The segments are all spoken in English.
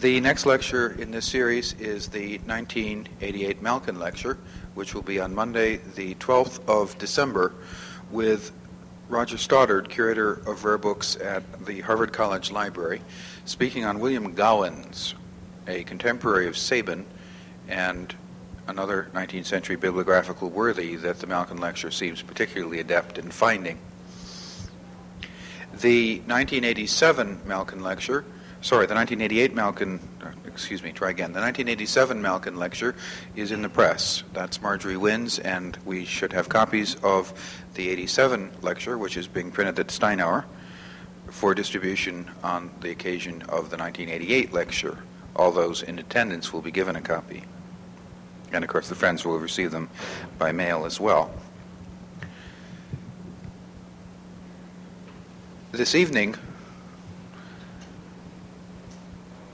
The next lecture in this series is the 1988 Malkin Lecture, which will be on Monday, the 12th of December, with Roger Stoddard, curator of rare books at the Harvard College Library, speaking on William Gowans, a contemporary of Sabin, and another 19th century bibliographical worthy that the Malkin Lecture seems particularly adept in finding. The 1987 Malkin Lecture, sorry, the 1988 Malkin, uh, excuse me, try again. The 1987 Malkin Lecture is in the press. That's Marjorie Wynne's, and we should have copies of the 87 lecture, which is being printed at Stinehour, for distribution on the occasion of the 1988 lecture. All those in attendance will be given a copy. And of course, the friends will receive them by mail as well. This evening,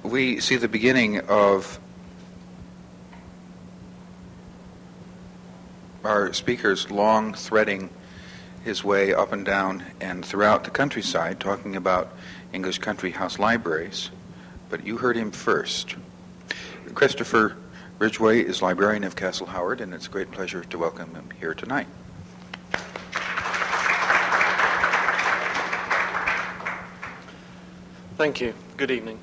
we see the beginning of our speaker's long threading his way up and down and throughout the countryside talking about English country house libraries, but you heard him first. Christopher Ridgway is librarian of Castle Howard, and it's a great pleasure to welcome him here tonight. Thank you. Good evening.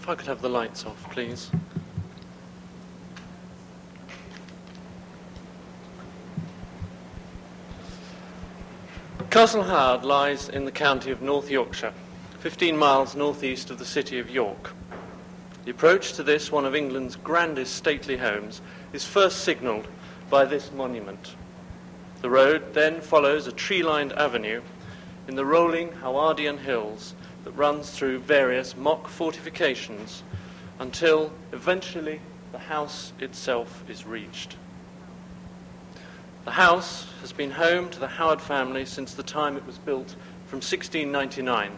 If I could have the lights off, please. Castle Howard lies in the county of North Yorkshire, 15 miles northeast of the city of York. The approach to this, one of England's grandest stately homes, is first signalled by this monument. The road then follows a tree-lined avenue in the rolling Howardian hills that runs through various mock fortifications until eventually the house itself is reached. The house has been home to the Howard family since the time it was built from 1699,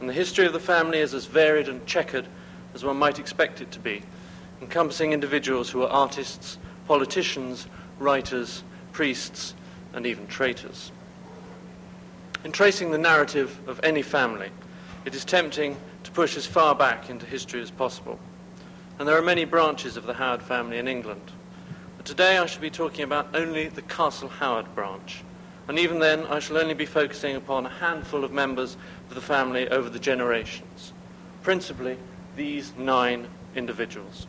and the history of the family is as varied and checkered as one might expect it to be, encompassing individuals who were artists, politicians, writers, priests, and even traitors. In tracing the narrative of any family, it is tempting to push as far back into history as possible. And there are many branches of the Howard family in England. But today I shall be talking about only the Castle Howard branch. And even then, I shall only be focusing upon a handful of members of the family over the generations, principally these nine individuals.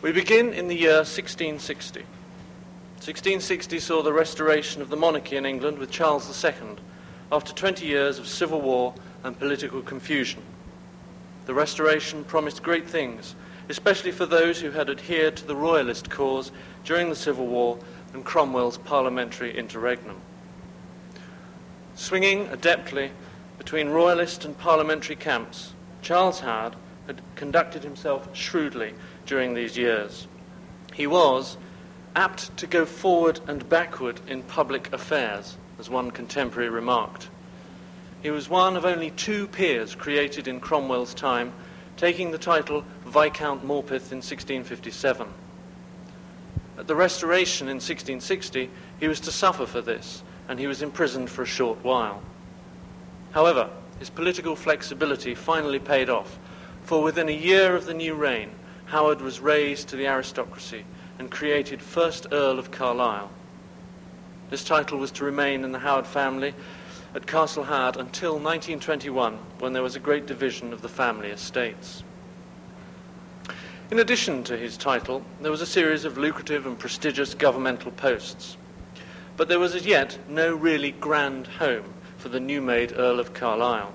We begin in the year 1660. 1660 saw the restoration of the monarchy in England with Charles II after 20 years of civil war and political confusion. The restoration promised great things, especially for those who had adhered to the royalist cause during the Civil War and Cromwell's parliamentary interregnum. Swinging adeptly between royalist and parliamentary camps, Charles Howard had conducted himself shrewdly during these years. He was apt to go forward and backward in public affairs, as one contemporary remarked. He was one of only two peers created in Cromwell's time, taking the title Viscount Morpeth in 1657. At the Restoration in 1660, he was to suffer for this, and he was imprisoned for a short while. However, his political flexibility finally paid off, for within a year of the new reign, Howard was raised to the aristocracy and created First Earl of Carlisle. This title was to remain in the Howard family at Castle Howard until 1921, when there was a great division of the family estates. In addition to his title, there was a series of lucrative and prestigious governmental posts. But there was as yet no really grand home for the new-made Earl of Carlisle.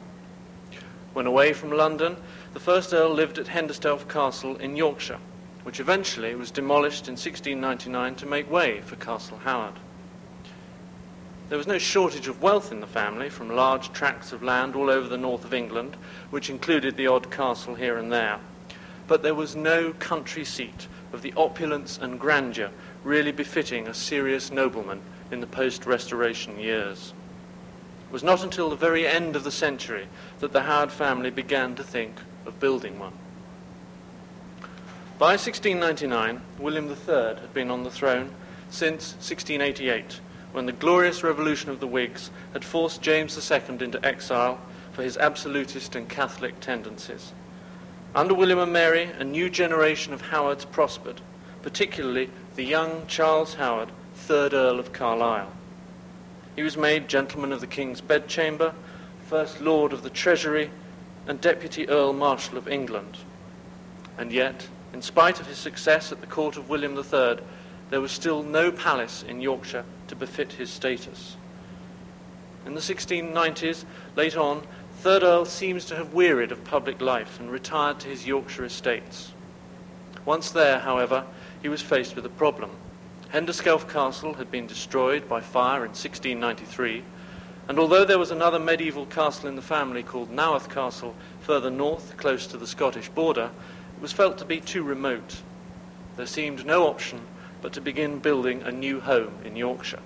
When away from London, the first Earl lived at Henderskelf Castle in Yorkshire, which eventually was demolished in 1699 to make way for Castle Howard. There was no shortage of wealth in the family, from large tracts of land all over the north of England, which included the odd castle here and there. But there was no country seat of the opulence and grandeur really befitting a serious nobleman in the post-Restoration years. It was not until the very end of the century that the Howard family began to think of building one. By 1699, William III had been on the throne since 1688, when the glorious revolution of the Whigs had forced James II into exile for his absolutist and Catholic tendencies. Under William and Mary, a new generation of Howards prospered, particularly the young Charles Howard, 3rd Earl of Carlisle. He was made Gentleman of the King's Bedchamber, First Lord of the Treasury, and Deputy Earl Marshal of England. And yet, in spite of his success at the court of William III, there was still no palace in Yorkshire to befit his status. In the 1690s, late on, Third Earl seems to have wearied of public life and retired to his Yorkshire estates. Once there, however, he was faced with a problem. Henderskelf Castle had been destroyed by fire in 1693, and although there was another medieval castle in the family called Naworth Castle further north, close to the Scottish border, it was felt to be too remote. There seemed no option but to begin building a new home in Yorkshire.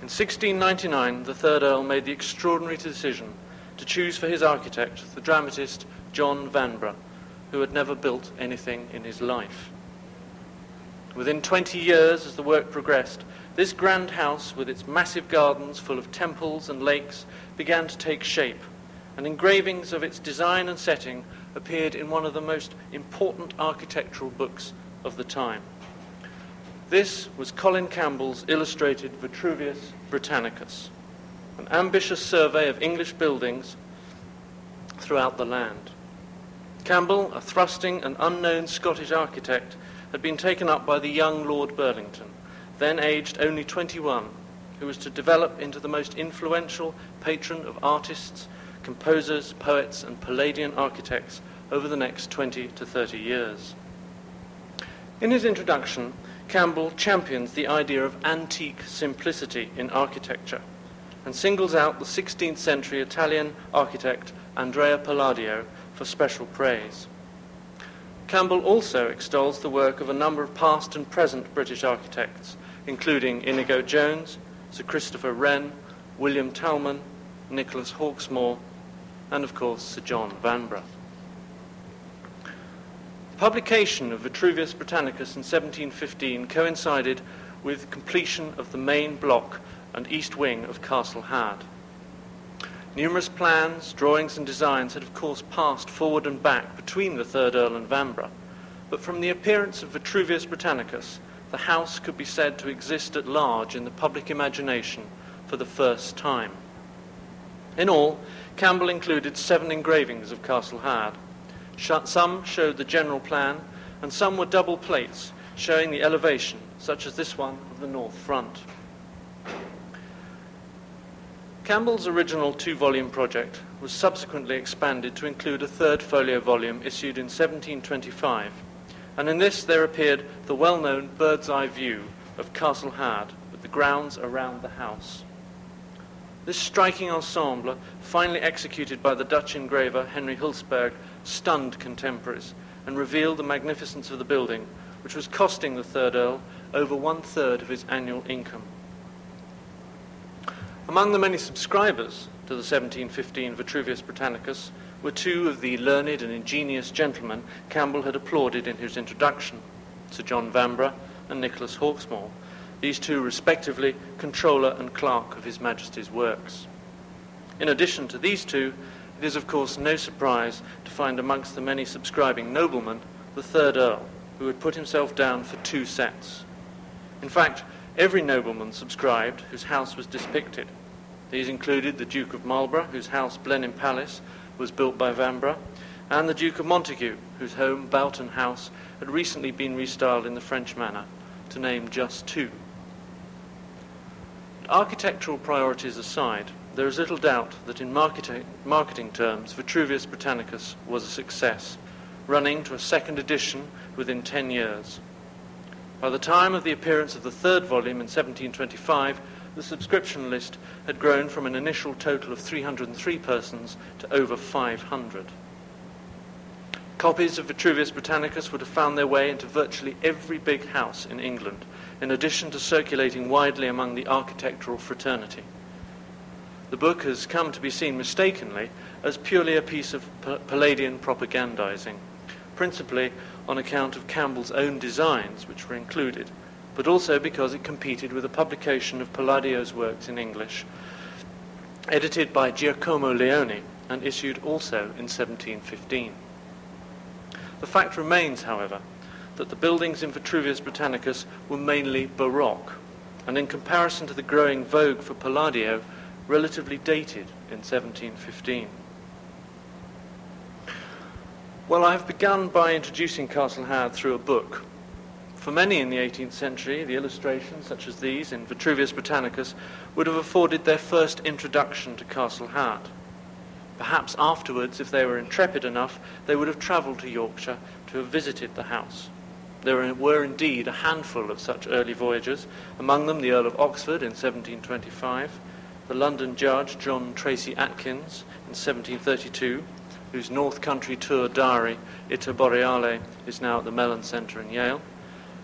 In 1699, the third Earl made the extraordinary decision to choose for his architect the dramatist John Vanbrugh, who had never built anything in his life. Within 20 years, as the work progressed, this grand house, with its massive gardens full of temples and lakes, began to take shape, and engravings of its design and setting appeared in one of the most important architectural books of the time. This was Colin Campbell's illustrated Vitruvius Britannicus, an ambitious survey of English buildings throughout the land. Campbell, a thrusting and unknown Scottish architect, had been taken up by the young Lord Burlington, then aged only 21, who was to develop into the most influential patron of artists, composers, poets, and Palladian architects over the next 20 to 30 years. In his introduction, Campbell champions the idea of antique simplicity in architecture and singles out the 16th century Italian architect Andrea Palladio for special praise. Campbell also extols the work of a number of past and present British architects, including Inigo Jones, Sir Christopher Wren, William Talman, Nicholas Hawksmoor, and of course Sir John Vanbrugh publication of Vitruvius Britannicus in 1715 coincided with completion of the main block and east wing of Castle Howard. Numerous plans, drawings and designs had of course passed forward and back between the third Earl and Vanbrugh, but from the appearance of Vitruvius Britannicus, the house could be said to exist at large in the public imagination for the first time. In all, Campbell included seven engravings of Castle Howard, some showed the general plan, and some were double plates showing the elevation, such as this one of the north front. Campbell's original two-volume project was subsequently expanded to include a third folio volume issued in 1725, and in this there appeared the well-known bird's-eye view of Castle Howard with the grounds around the house. This striking ensemble, finally executed by the Dutch engraver Henry Hulsberg, stunned contemporaries and revealed the magnificence of the building, which was costing the third Earl over one third of his annual income. Among the many subscribers to the 1715 Vitruvius Britannicus were two of the learned and ingenious gentlemen Campbell had applauded in his introduction, Sir John Vanbrugh and Nicholas Hawksmoor, these two respectively controller and clerk of His Majesty's works. In addition to these two, it is of course no surprise to find amongst the many subscribing noblemen the third Earl, who had put himself down for two sets. In fact, every nobleman subscribed whose house was depicted. These included the Duke of Marlborough, whose house Blenheim Palace was built by Vanbrugh, and the Duke of Montagu, whose home Boughton House had recently been restyled in the French manner, to name just two. Architectural priorities aside, there is little doubt that in marketing, marketing terms, Vitruvius Britannicus was a success, running to a second edition within 10 years. By the time of the appearance of the third volume in 1725, the subscription list had grown from an initial total of 303 persons to over 500. Copies of Vitruvius Britannicus would have found their way into virtually every big house in England, in addition to circulating widely among the architectural fraternity the book has come to be seen mistakenly as purely a piece of Palladian propagandizing, principally on account of Campbell's own designs, which were included, but also because it competed with a publication of Palladio's works in English, edited by Giacomo Leoni and issued also in 1715. The fact remains, however, that the buildings in Vitruvius Britannicus were mainly Baroque, and in comparison to the growing vogue for Palladio, relatively dated in 1715. Well, I've begun by introducing Castle Howard through a book. For many in the 18th century, the illustrations, such as these in Vitruvius Britannicus, would have afforded their first introduction to Castle Howard. Perhaps afterwards, if they were intrepid enough, they would have travelled to Yorkshire to have visited the house. There were indeed a handful of such early voyagers, among them the Earl of Oxford in 1725, the London judge John Tracy Atkins in 1732, whose North Country tour diary, Iter Boreale, is now at the Mellon Centre in Yale,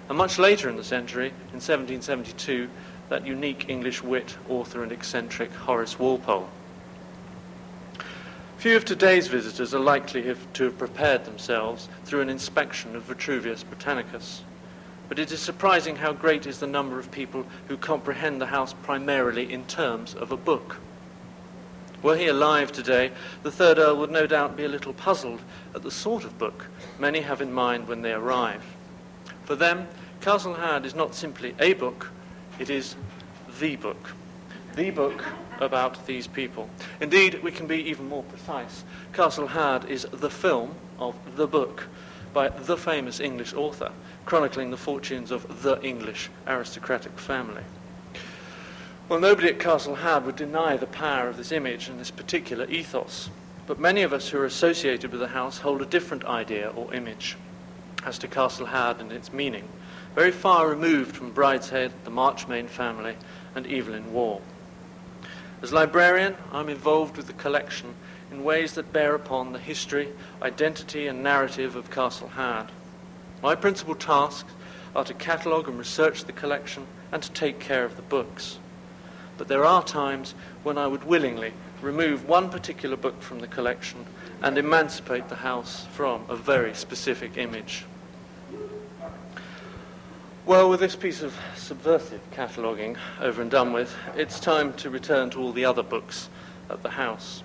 and much later in the century, in 1772, that unique English wit, author, and eccentric Horace Walpole. Few of today's visitors are likely to have prepared themselves through an inspection of Vitruvius Britannicus. But it is surprising how great is the number of people who comprehend the house primarily in terms of a book. Were he alive today, the third Earl would no doubt be a little puzzled at the sort of book many have in mind when they arrive. For them, Castle Howard is not simply a book, it is the book. The book about these people. Indeed, we can be even more precise. Castle Howard is the film of the book by the famous English author, chronicling the fortunes of the English aristocratic family. Well, nobody at Castle Howard would deny the power of this image and this particular ethos, but many of us who are associated with the house hold a different idea or image as to Castle Howard and its meaning, very far removed from Brideshead, the Marchmain family, and Evelyn Waugh. As librarian, I'm involved with the collection in ways that bear upon the history, identity, and narrative of Castle Howard. My principal tasks are to catalogue and research the collection and to take care of the books. But there are times when I would willingly remove one particular book from the collection and emancipate the house from a very specific image. Well, with this piece of subversive cataloguing over and done with, it's time to return to all the other books at the house.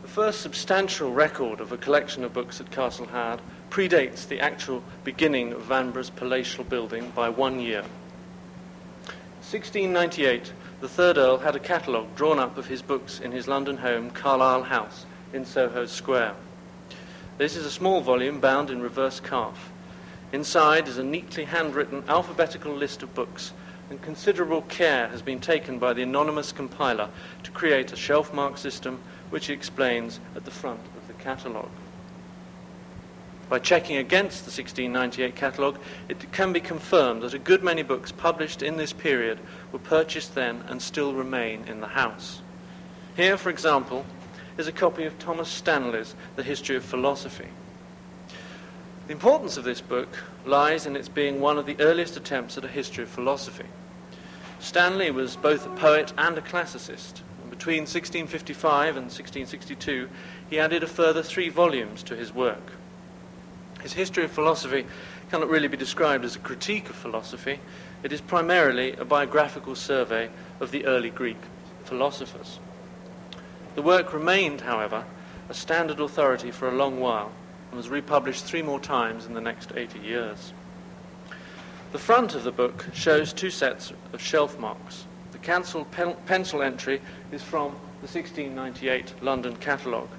The first substantial record of a collection of books at Castle Howard predates the actual beginning of Vanbrugh's palatial building by one year. 1698, the third Earl had a catalogue drawn up of his books in his London home, Carlisle House, in Soho Square. This is a small volume bound in reverse calf. Inside is a neatly handwritten alphabetical list of books, and considerable care has been taken by the anonymous compiler to create a shelf mark system which he explains at the front of the catalogue. By checking against the 1698 catalogue, it can be confirmed that a good many books published in this period were purchased then and still remain in the house. Here, for example, is a copy of Thomas Stanley's The History of Philosophy. The importance of this book lies in its being one of the earliest attempts at a history of philosophy. Stanley was both a poet and a classicist. And between 1655 and 1662, he added a further three volumes to his work. His history of philosophy cannot really be described as a critique of philosophy. It is primarily a biographical survey of the early Greek philosophers. The work remained, however, a standard authority for a long while and was republished three more times in the next 80 years. The front of the book shows two sets of shelf marks. The cancelled pen- pencil entry is from the 1698 London catalogue,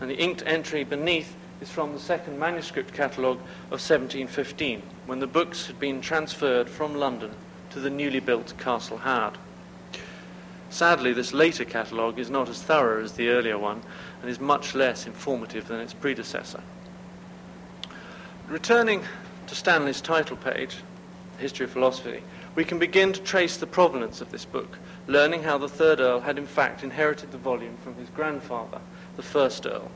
and the inked entry beneath is from the second manuscript catalogue of 1715, when the books had been transferred from London to the newly built Castle Howard. Sadly, this later catalogue is not as thorough as the earlier one and is much less informative than its predecessor. Returning to Stanley's title page, History of Philosophy, we can begin to trace the provenance of this book, learning how the third Earl had in fact inherited the volume from his grandfather, the first Earl.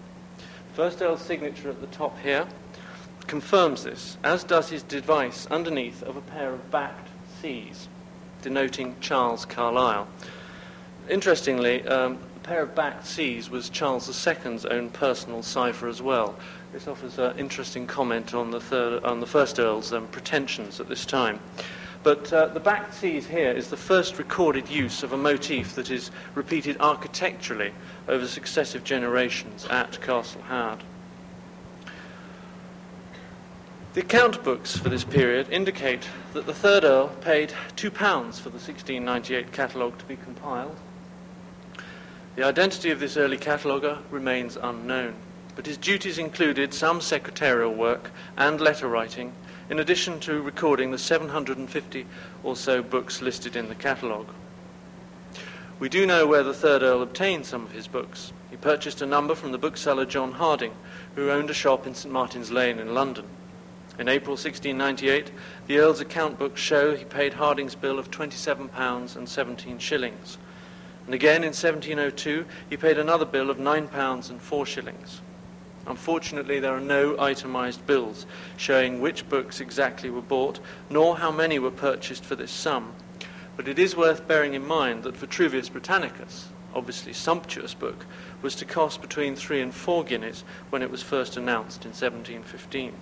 First Earl's signature at the top here confirms this, as does his device underneath of a pair of backed C's, denoting Charles Carlisle. Interestingly, um, the pair of backed C's was Charles II's own personal cipher as well, this offers an interesting comment on the, third, on the first Earl's um, pretensions at this time. But uh, the back tees here is the first recorded use of a motif that is repeated architecturally over successive generations at Castle Howard. The account books for this period indicate that the third Earl paid £2 for the 1698 catalogue to be compiled. The identity of this early cataloguer remains unknown, but his duties included some secretarial work and letter writing, in addition to recording the 750 or so books listed in the catalogue. We do know where the third Earl obtained some of his books. He purchased a number from the bookseller John Harding, who owned a shop in St Martin's Lane in London. In April 1698, the Earl's account books show he paid Harding's bill of £27 and 17 shillings. And again in 1702, he paid another bill of £9 and 4 shillings. Unfortunately, there are no itemised bills showing which books exactly were bought, nor how many were purchased for this sum. But it is worth bearing in mind that Vitruvius Britannicus, obviously sumptuous book, was to cost between three and four guineas when it was first announced in 1715.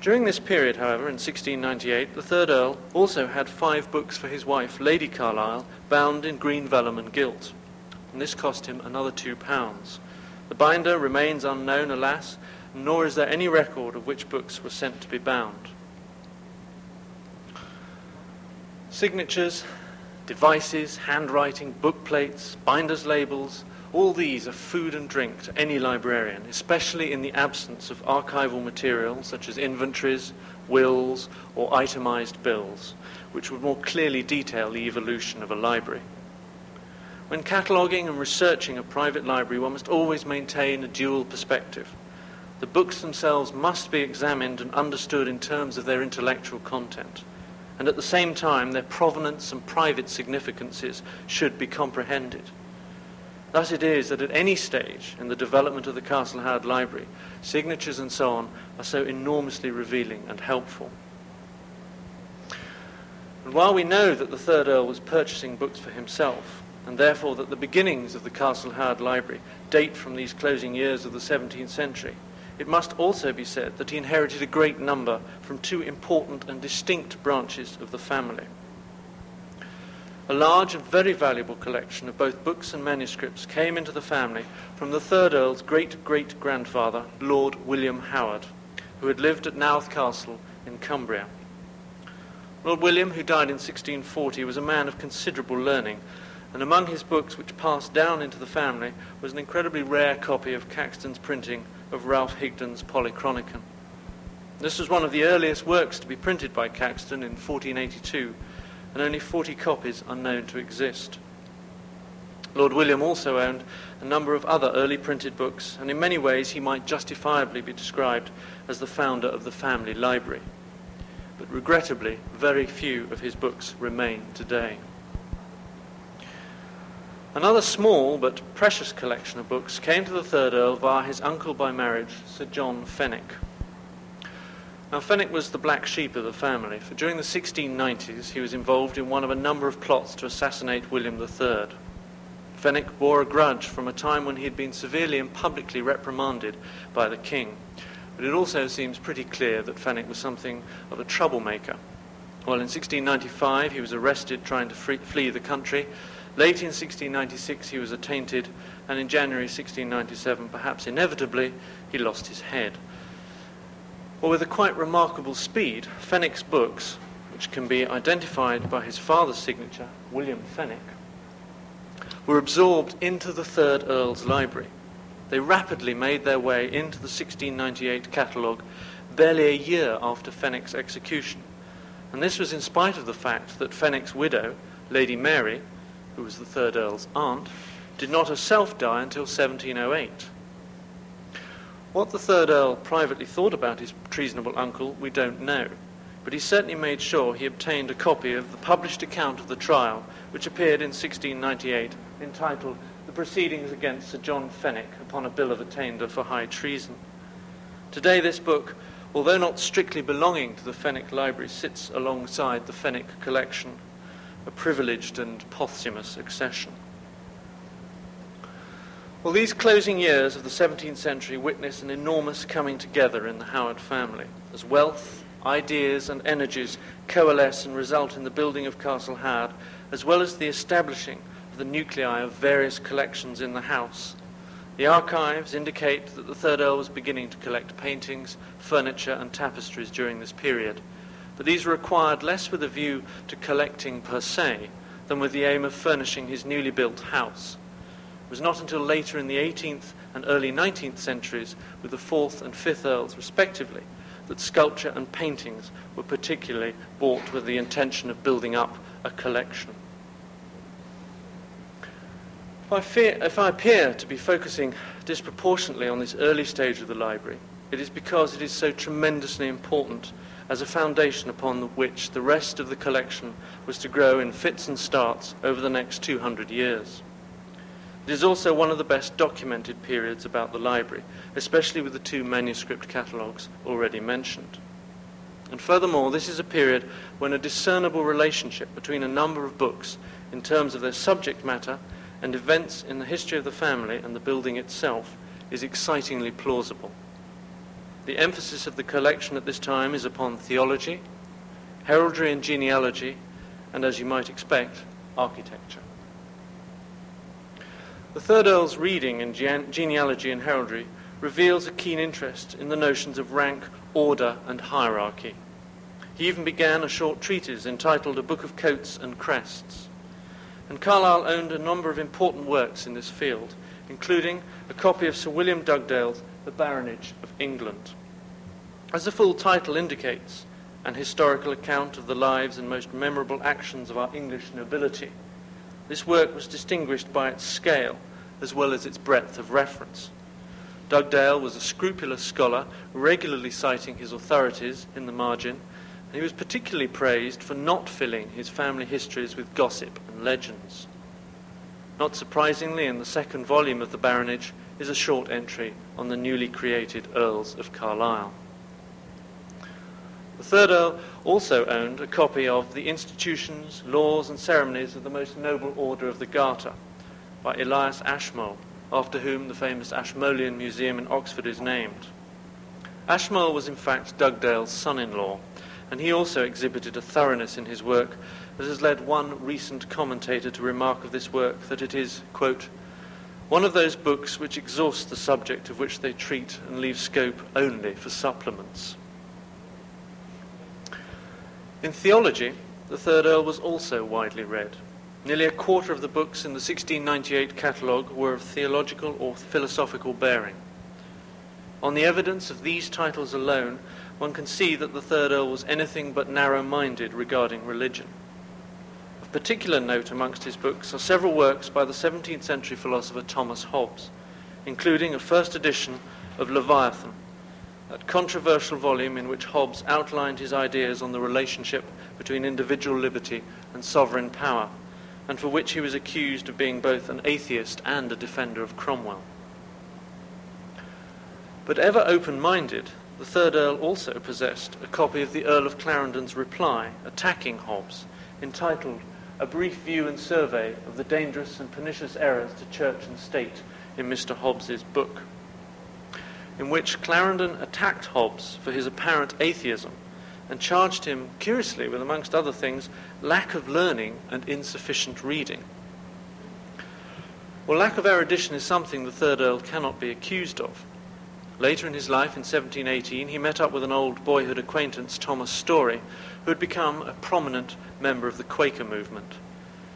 During this period, however, in 1698, the third Earl also had five books for his wife, Lady Carlisle, bound in green vellum and gilt, and this cost him another two pounds. The binder remains unknown, alas, nor is there any record of which books were sent to be bound. Signatures, devices, handwriting, book plates, binders' labels, all these are food and drink to any librarian, especially in the absence of archival material such as inventories, wills, or itemized bills, which would more clearly detail the evolution of a library. When cataloguing and researching a private library, one must always maintain a dual perspective. The books themselves must be examined and understood in terms of their intellectual content, and at the same time, their provenance and private significances should be comprehended. Thus it is that at any stage in the development of the Castle Howard Library, signatures and so on are so enormously revealing and helpful. And while we know that the third Earl was purchasing books for himself, and therefore that the beginnings of the Castle Howard Library date from these closing years of the 17th century, it must also be said that he inherited a great number from two important and distinct branches of the family. A large and very valuable collection of both books and manuscripts came into the family from the third Earl's great-great-grandfather, Lord William Howard, who had lived at Naworth Castle in Cumbria. Lord William, who died in 1640, was a man of considerable learning, and among his books which passed down into the family was an incredibly rare copy of Caxton's printing of Ralph Higden's Polychronicon. This was one of the earliest works to be printed by Caxton in 1482, and only 40 copies are known to exist. Lord William also owned a number of other early printed books, and in many ways he might justifiably be described as the founder of the family library. But regrettably, very few of his books remain today. Another small but precious collection of books came to the third Earl via his uncle by marriage, Sir John Fenwick. Now, Fenwick was the black sheep of the family, for during the 1690s he was involved in one of a number of plots to assassinate William III. Fenwick bore a grudge from a time when he had been severely and publicly reprimanded by the king, but it also seems pretty clear that Fenwick was something of a troublemaker. Well, in 1695 he was arrested trying to free, flee the country. Late in 1696 he was attainted, and in January 1697, perhaps inevitably, he lost his head. Well, with a quite remarkable speed, Fenwick's books, which can be identified by his father's signature, William Fenwick, were absorbed into the Third Earl's library. They rapidly made their way into the 1698 catalogue barely a year after Fenwick's execution. And this was in spite of the fact that Fenwick's widow, Lady Mary, who was the Third Earl's aunt, did not herself die until 1708. What the third Earl privately thought about his treasonable uncle, we don't know, but he certainly made sure he obtained a copy of the published account of the trial, which appeared in 1698, entitled The Proceedings Against Sir John Fenwick upon a Bill of Attainder for High Treason. Today, this book, although not strictly belonging to the Fenwick Library, sits alongside the Fenwick collection, a privileged and posthumous accession. Well, these closing years of the 17th century witness an enormous coming together in the Howard family, as wealth, ideas and energies coalesce and result in the building of Castle Howard, as well as the establishing of the nuclei of various collections in the house. The archives indicate that the Third Earl was beginning to collect paintings, furniture, and tapestries during this period, but these were acquired less with a view to collecting per se than with the aim of furnishing his newly built house. It was not until later in the 18th and early 19th centuries, with the fourth and fifth Earls respectively, that sculpture and paintings were particularly bought with the intention of building up a collection. If I, fear, if I appear to be focusing disproportionately on this early stage of the library, it is because it is so tremendously important as a foundation upon which the rest of the collection was to grow in fits and starts over the next 200 years. It is also one of the best documented periods about the library, especially with the two manuscript catalogues already mentioned. And furthermore, this is a period when a discernible relationship between a number of books in terms of their subject matter and events in the history of the family and the building itself is excitingly plausible. The emphasis of the collection at this time is upon theology, heraldry and genealogy, and as you might expect, architecture. The Third Earl's reading in gene- genealogy and heraldry reveals a keen interest in the notions of rank, order, and hierarchy. He even began a short treatise entitled A Book of Coats and Crests. And Carlisle owned a number of important works in this field, including a copy of Sir William Dugdale's The Baronage of England. As the full title indicates, an historical account of the lives and most memorable actions of our English nobility this work was distinguished by its scale as well as its breadth of reference. Dugdale was a scrupulous scholar, regularly citing his authorities in the margin, and he was particularly praised for not filling his family histories with gossip and legends. Not surprisingly, in the second volume of the Baronage is a short entry on the newly created Earls of Carlisle. The third Earl also owned a copy of The Institutions, Laws and Ceremonies of the Most Noble Order of the Garter by Elias Ashmole, after whom the famous Ashmolean Museum in Oxford is named. Ashmole was in fact Dugdale's son-in-law, and he also exhibited a thoroughness in his work that has led one recent commentator to remark of this work that it is, quote, one of those books which exhaust the subject of which they treat and leave scope only for supplements. In theology, the third Earl was also widely read. Nearly a quarter of the books in the 1698 catalogue were of theological or philosophical bearing. On the evidence of these titles alone, one can see that the third Earl was anything but narrow-minded regarding religion. Of particular note amongst his books are several works by the 17th century philosopher Thomas Hobbes, including a first edition of Leviathan, that controversial volume in which Hobbes outlined his ideas on the relationship between individual liberty and sovereign power, and for which he was accused of being both an atheist and a defender of Cromwell. But ever open-minded, the third Earl also possessed a copy of the Earl of Clarendon's reply attacking Hobbes, entitled A Brief View and Survey of the Dangerous and Pernicious Errors to Church and State in Mr. Hobbes's book in which Clarendon attacked Hobbes for his apparent atheism and charged him, curiously, with, amongst other things, lack of learning and insufficient reading. Well, lack of erudition is something the third Earl cannot be accused of. Later in his life, in 1718, he met up with an old boyhood acquaintance, Thomas Story, who had become a prominent member of the Quaker movement.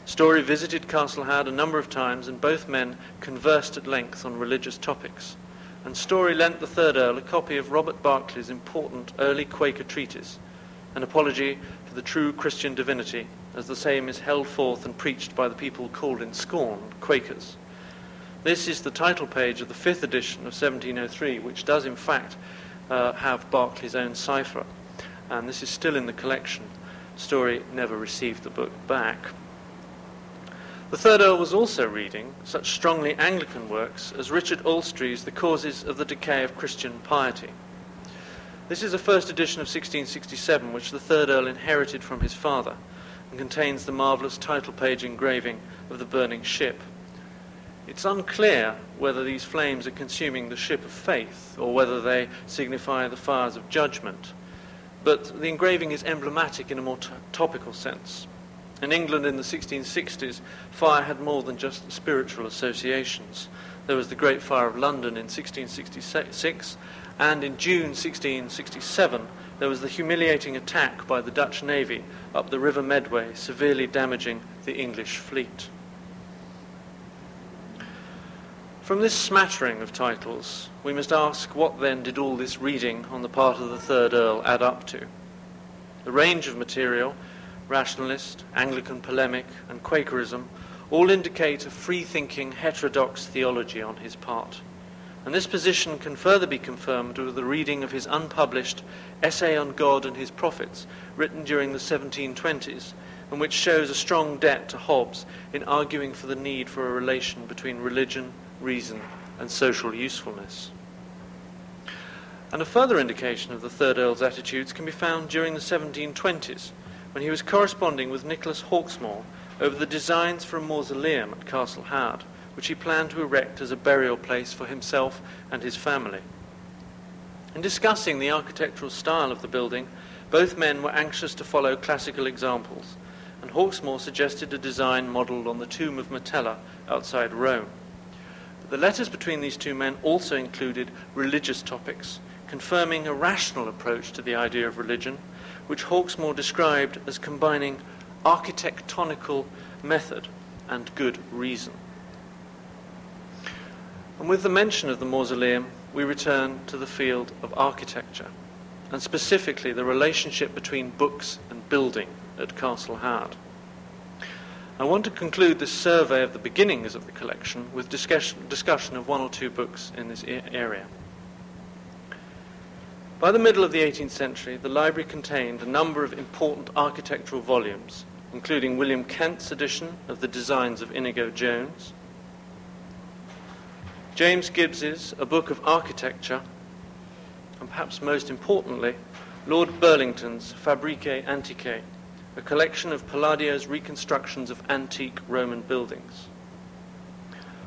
Story visited Castle Howard a number of times, and both men conversed at length on religious topics and Story lent the third Earl a copy of Robert Barclay's important early Quaker treatise, an apology for the true Christian divinity, as the same is held forth and preached by the people called in scorn Quakers. This is the title page of the fifth edition of 1703, which does in fact uh, have Barclay's own cipher, and this is still in the collection. Story never received the book back. The third Earl was also reading such strongly Anglican works as Richard Allestree's The Causes of the Decay of Christian Piety. This is a first edition of 1667 which the third Earl inherited from his father and contains the marvellous title page engraving of the burning ship. It's unclear whether these flames are consuming the ship of faith or whether they signify the fires of judgment. but the engraving is emblematic in a more t- topical sense. In England in the 1660s, fire had more than just spiritual associations. There was the Great Fire of London in 1666, and in June 1667, there was the humiliating attack by the Dutch Navy up the River Medway, severely damaging the English fleet. From this smattering of titles, we must ask what then did all this reading on the part of the Third Earl add up to? The range of material, rationalist, Anglican polemic, and Quakerism, all indicate a free-thinking, heterodox theology on his part. And this position can further be confirmed with the reading of his unpublished Essay on God and His Prophets, written during the 1720s, and which shows a strong debt to Hobbes in arguing for the need for a relation between religion, reason, and social usefulness. And a further indication of the Third Earl's attitudes can be found during the 1720s, when he was corresponding with Nicholas Hawksmoor over the designs for a mausoleum at Castle Howard, which he planned to erect as a burial place for himself and his family. In discussing the architectural style of the building, both men were anxious to follow classical examples, and Hawksmoor suggested a design modelled on the tomb of Metella outside Rome. The letters between these two men also included religious topics, confirming a rational approach to the idea of religion, which Hawksmoor described as combining architectonical method and good reason. And with the mention of the mausoleum, we return to the field of architecture, and specifically the relationship between books and building at Castle Howard. I want to conclude this survey of the beginnings of the collection with discussion, discussion of one or two books in this area. By the middle of the 18th century, the library contained a number of important architectural volumes, including William Kent's edition of the Designs of Inigo Jones, James Gibbs's A Book of Architecture, and perhaps most importantly, Lord Burlington's Fabbriche Antiche, a collection of Palladio's reconstructions of antique Roman buildings.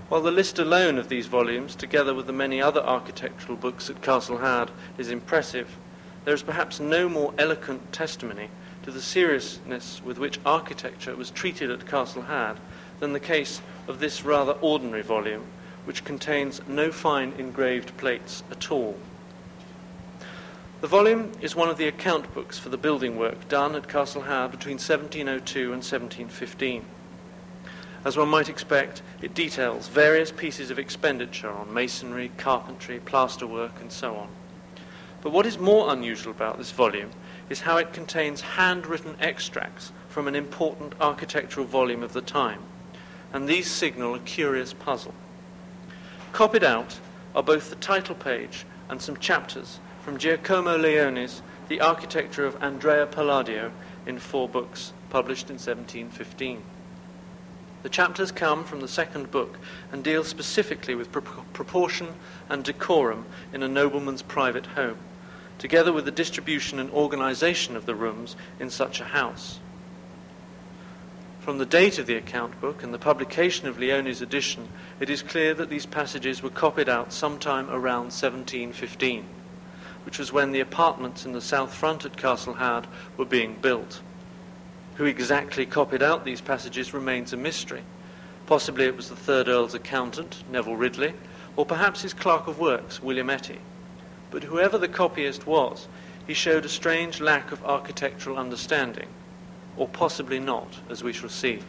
While the list alone of these volumes, together with the many other architectural books at Castle Howard, is impressive, there is perhaps no more eloquent testimony to the seriousness with which architecture was treated at Castle Howard than the case of this rather ordinary volume which contains no fine engraved plates at all. The volume is one of the account books for the building work done at Castle Howard between 1702 and 1715. As one might expect, it details various pieces of expenditure on masonry, carpentry, plasterwork, and so on. But what is more unusual about this volume is how it contains handwritten extracts from an important architectural volume of the time, and these signal a curious puzzle. Copied out are both the title page and some chapters from Giacomo Leoni's The Architecture of Andrea Palladio in four books, published in 1715. The chapters come from the second book and deal specifically with proportion and decorum in a nobleman's private home, together with the distribution and organization of the rooms in such a house. From the date of the account book and the publication of Leoni's edition, it is clear that these passages were copied out sometime around 1715, which was when the apartments in the south front at Castle Howard were being built. Who exactly copied out these passages remains a mystery. Possibly it was the third Earl's accountant, Neville Ridley, or perhaps his clerk of works, William Etty. But whoever the copyist was, he showed a strange lack of architectural understanding or possibly not, as we shall see.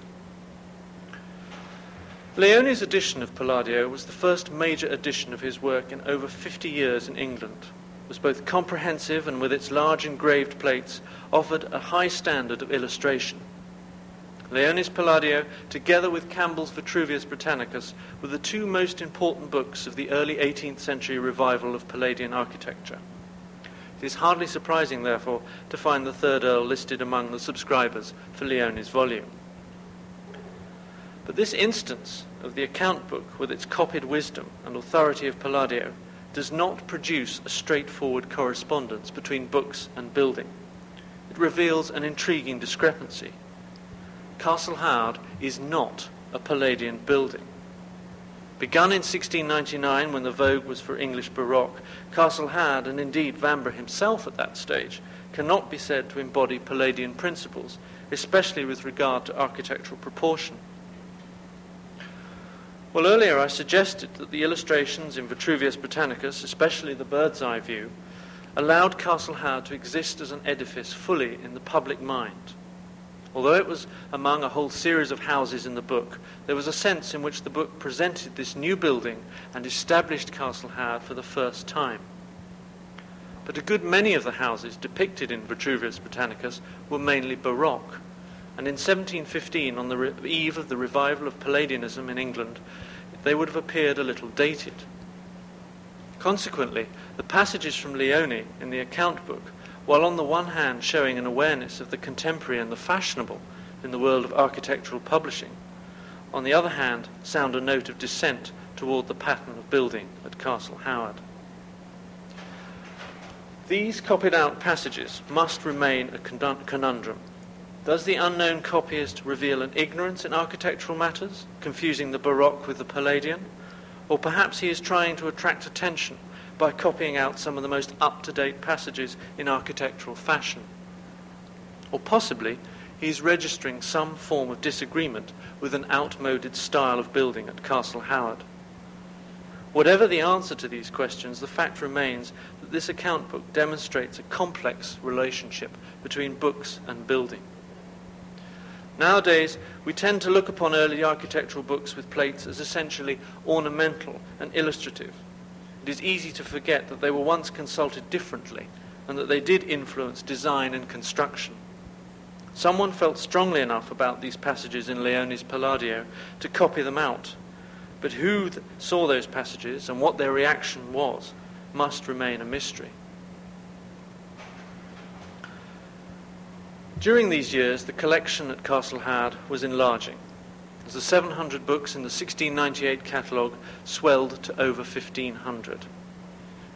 Leoni's edition of Palladio was the first major edition of his work in over 50 years in England. Was both comprehensive and with its large engraved plates offered a high standard of illustration. Leoni's Palladio, together with Campbell's Vitruvius Britannicus, were the two most important books of the early 18th century revival of Palladian architecture. It is hardly surprising, therefore, to find the third Earl listed among the subscribers for Leoni's volume. But this instance of the account book, with its copied wisdom and authority of Palladio, does not produce a straightforward correspondence between books and building. It reveals an intriguing discrepancy. Castle Howard is not a Palladian building. Begun in 1699 when the vogue was for English Baroque, Castle Howard, and indeed Vanbrugh himself at that stage, cannot be said to embody Palladian principles, especially with regard to architectural proportion. Well, earlier I suggested that the illustrations in Vitruvius Britannicus, especially the bird's eye view, allowed Castle Howard to exist as an edifice fully in the public mind. Although it was among a whole series of houses in the book, there was a sense in which the book presented this new building and established Castle Howard for the first time. But a good many of the houses depicted in Vitruvius Britannicus were mainly Baroque, and in 1715, on the re- eve of the revival of Palladianism in England, they would have appeared a little dated. Consequently, the passages from Leoni in the account book, while on the one hand showing an awareness of the contemporary and the fashionable in the world of architectural publishing, on the other hand sound a note of dissent toward the pattern of building at Castle Howard. These copied out passages must remain a conundrum does the unknown copyist reveal an ignorance in architectural matters, confusing the Baroque with the Palladian? Or perhaps he is trying to attract attention by copying out some of the most up-to-date passages in architectural fashion? Or possibly he is registering some form of disagreement with an outmoded style of building at Castle Howard. Whatever the answer to these questions, the fact remains that this account book demonstrates a complex relationship between books and building. Nowadays, we tend to look upon early architectural books with plates as essentially ornamental and illustrative. It is easy to forget that they were once consulted differently and that they did influence design and construction. Someone felt strongly enough about these passages in Leoni's Palladio to copy them out. But who th- saw those passages and what their reaction was must remain a mystery. During these years, the collection at Castle Howard was enlarging, as the 700 books in the 1698 catalogue swelled to over 1,500.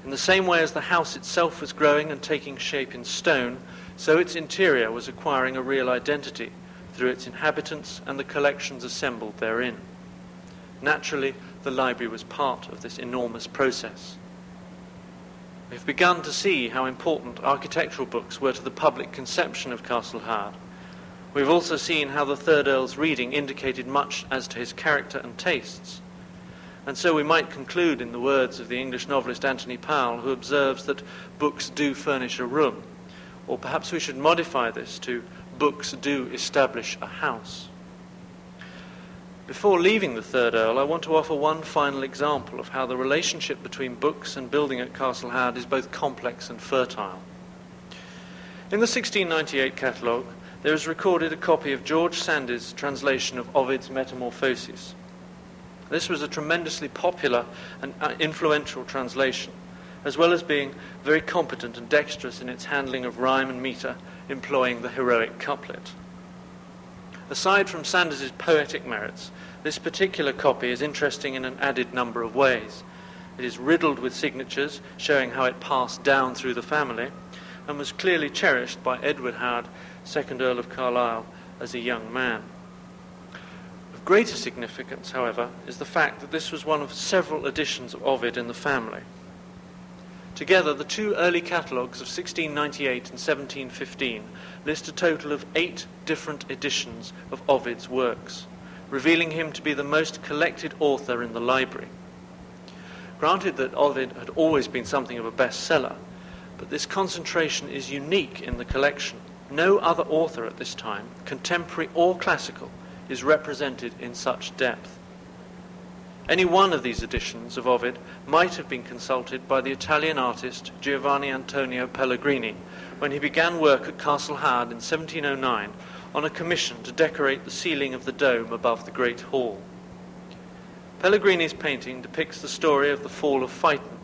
In the same way as the house itself was growing and taking shape in stone, so its interior was acquiring a real identity through its inhabitants and the collections assembled therein. Naturally, the library was part of this enormous process. We've begun to see how important architectural books were to the public conception of Castle Howard. We've also seen how the Third Earl's reading indicated much as to his character and tastes. And so we might conclude in the words of the English novelist Anthony Powell, who observes that books do furnish a room. Or perhaps we should modify this to books do establish a house. Before leaving the Third Earl, I want to offer one final example of how the relationship between books and building at Castle Howard is both complex and fertile. In the 1698 catalogue, there is recorded a copy of George Sandys' translation of Ovid's Metamorphoses. This was a tremendously popular and uh, influential translation, as well as being very competent and dexterous in its handling of rhyme and metre, employing the heroic couplet. Aside from Sandys's poetic merits, this particular copy is interesting in an added number of ways. It is riddled with signatures showing how it passed down through the family and was clearly cherished by Edward Howard, 2nd Earl of Carlisle, as a young man. Of greater significance, however, is the fact that this was one of several editions of Ovid in the family. Together, the two early catalogues of 1698 and 1715 list a total of eight different editions of Ovid's works, revealing him to be the most collected author in the library. Granted that Ovid had always been something of a bestseller, but this concentration is unique in the collection. No other author at this time, contemporary or classical, is represented in such depth. Any one of these editions of Ovid might have been consulted by the Italian artist Giovanni Antonio Pellegrini when he began work at Castle Howard in 1709 on a commission to decorate the ceiling of the dome above the Great Hall. Pellegrini's painting depicts the story of the fall of Phaeton,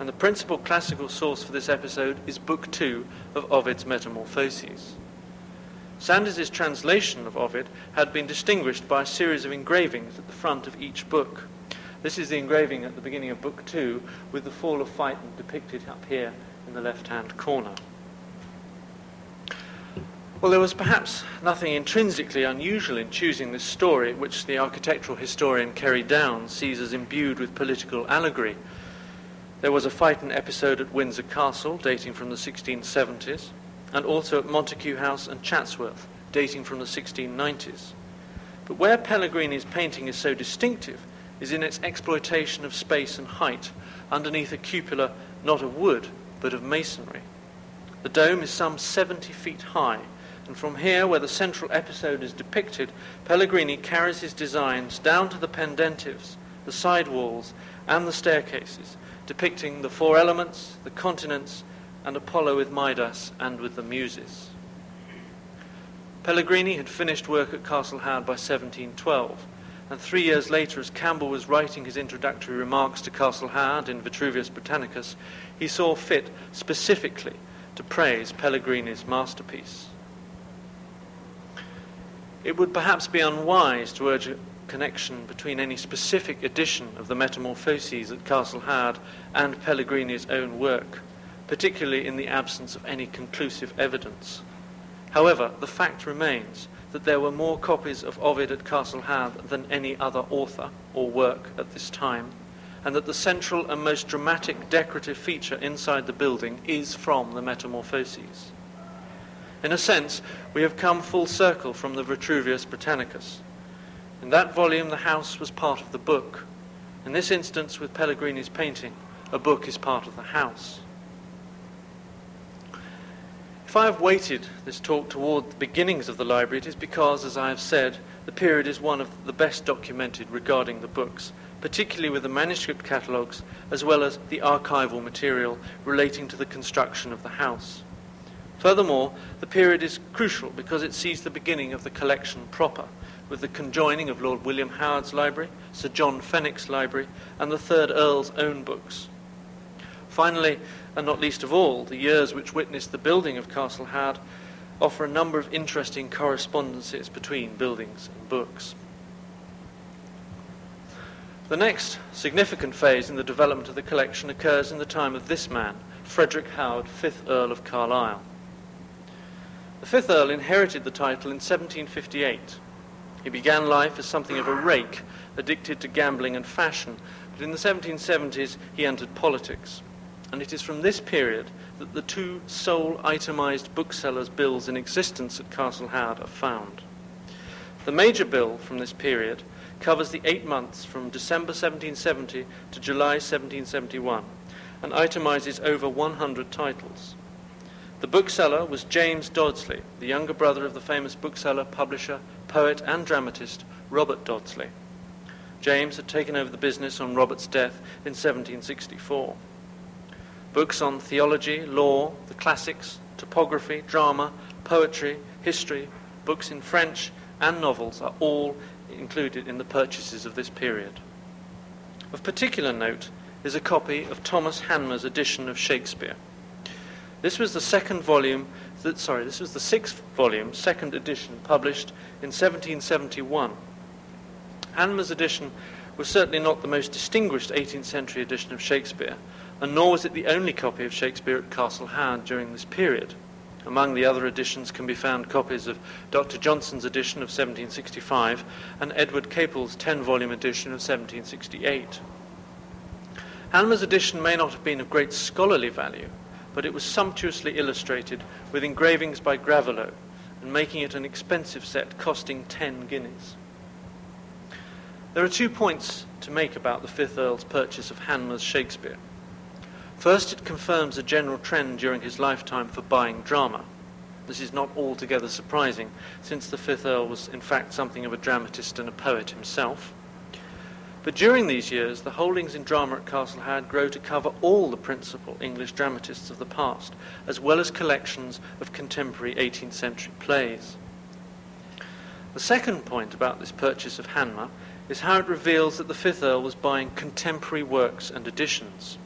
and the principal classical source for this episode is Book Two of Ovid's Metamorphoses. Sandys's translation of Ovid had been distinguished by a series of engravings at the front of each book. This is the engraving at the beginning of Book 2 with the fall of Phaeton depicted up here in the left-hand corner. Well, there was perhaps nothing intrinsically unusual in choosing this story, which the architectural historian Kerry Downes sees as imbued with political allegory. There was a Phaeton episode at Windsor Castle dating from the 1670s. And also at Montagu House and Chatsworth, dating from the 1690s. But where Pellegrini's painting is so distinctive is in its exploitation of space and height underneath a cupola not of wood but of masonry. The dome is some 70 feet high, and from here, where the central episode is depicted, Pellegrini carries his designs down to the pendentives, the side walls, and the staircases, depicting the four elements, the continents, and Apollo with Midas and with the Muses. Pellegrini had finished work at Castle Howard by 1712, and three years later, as Campbell was writing his introductory remarks to Castle Howard in Vitruvius Britannicus, he saw fit specifically to praise Pellegrini's masterpiece. It would perhaps be unwise to urge a connection between any specific edition of the Metamorphoses at Castle Howard and Pellegrini's own work, particularly in the absence of any conclusive evidence. However, the fact remains that there were more copies of Ovid at Castle Howard than any other author or work at this time, and that the central and most dramatic decorative feature inside the building is from the Metamorphoses. In a sense, we have come full circle from the Vitruvius Britannicus. In that volume, the house was part of the book. In this instance, with Pellegrini's painting, a book is part of the house. If I have weighted this talk toward the beginnings of the library, it is because, as I have said, the period is one of the best documented regarding the books, particularly with the manuscript catalogues as well as the archival material relating to the construction of the house. Furthermore, the period is crucial because it sees the beginning of the collection proper, with the conjoining of Lord William Howard's library, Sir John Fenwick's library, and the third Earl's own books. Finally, and not least of all, the years which witnessed the building of Castle Howard offer a number of interesting correspondences between buildings and books. The next significant phase in the development of the collection occurs in the time of this man, Frederick Howard, 5th Earl of Carlisle. The 5th Earl inherited the title in 1758. He began life as something of a rake, addicted to gambling and fashion, but in the 1770s he entered politics and it is from this period that the two sole itemized booksellers' bills in existence at Castle Howard are found. The major bill from this period covers the eight months from December 1770 to July 1771 and itemizes over 100 titles. The bookseller was James Dodsley, the younger brother of the famous bookseller, publisher, poet, and dramatist Robert Dodsley. James had taken over the business on Robert's death in 1764. Books on theology, law, the classics, topography, drama, poetry, history, books in French, and novels are all included in the purchases of this period. Of particular note is a copy of Thomas Hanmer's edition of Shakespeare. This was the second volume, that, sorry, this was the sixth volume, second edition, published in 1771. Hanmer's edition was certainly not the most distinguished 18th century edition of Shakespeare, and nor was it the only copy of Shakespeare at Castle Howard during this period. Among the other editions can be found copies of Dr. Johnson's edition of 1765 and Edward Capell's 10 volume edition of 1768. Hanmer's edition may not have been of great scholarly value, but it was sumptuously illustrated with engravings by Gravelot and making it an expensive set costing 10 guineas. There are two points to make about the Fifth Earl's purchase of Hanmer's Shakespeare. First, it confirms a general trend during his lifetime for buying drama. This is not altogether surprising, since the fifth Earl was in fact something of a dramatist and a poet himself. But during these years, the holdings in drama at Castle Howard grow to cover all the principal English dramatists of the past, as well as collections of contemporary 18th century plays. The second point about this purchase of Hanmer is how it reveals that the fifth Earl was buying contemporary works and editions.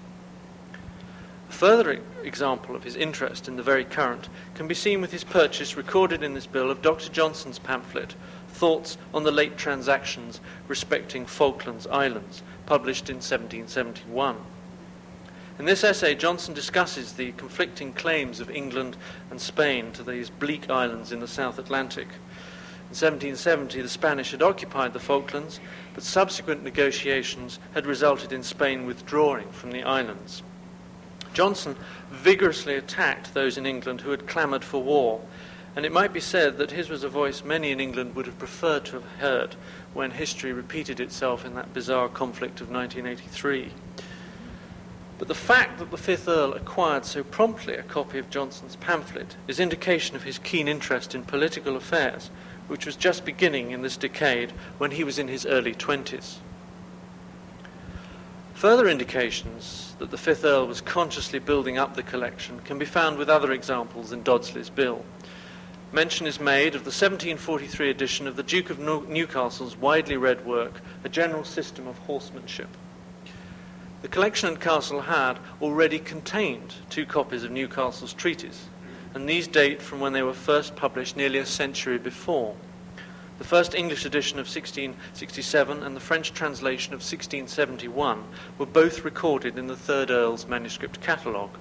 Further example of his interest in the very current can be seen with his purchase, recorded in this bill, of Dr. Johnson's pamphlet, Thoughts on the Late Transactions Respecting Falklands Islands, published in 1771. In this essay, Johnson discusses the conflicting claims of England and Spain to these bleak islands in the South Atlantic. In 1770, the Spanish had occupied the Falklands, but subsequent negotiations had resulted in Spain withdrawing from the islands. Johnson vigorously attacked those in England who had clamoured for war, and it might be said that his was a voice many in England would have preferred to have heard when history repeated itself in that bizarre conflict of 1983. But the fact that the Fifth Earl acquired so promptly a copy of Johnson's pamphlet is indication of his keen interest in political affairs, which was just beginning in this decade when he was in his early 20s. Further indications that the Fifth Earl was consciously building up the collection can be found with other examples in Dodsley's bill. Mention is made of the 1743 edition of the Duke of Newcastle's widely read work, A General System of Horsemanship. The collection at Castle had already contained two copies of Newcastle's treatise, and these date from when they were first published nearly a century before. The first English edition of 1667 and the French translation of 1671 were both recorded in the Third Earl's manuscript catalogue.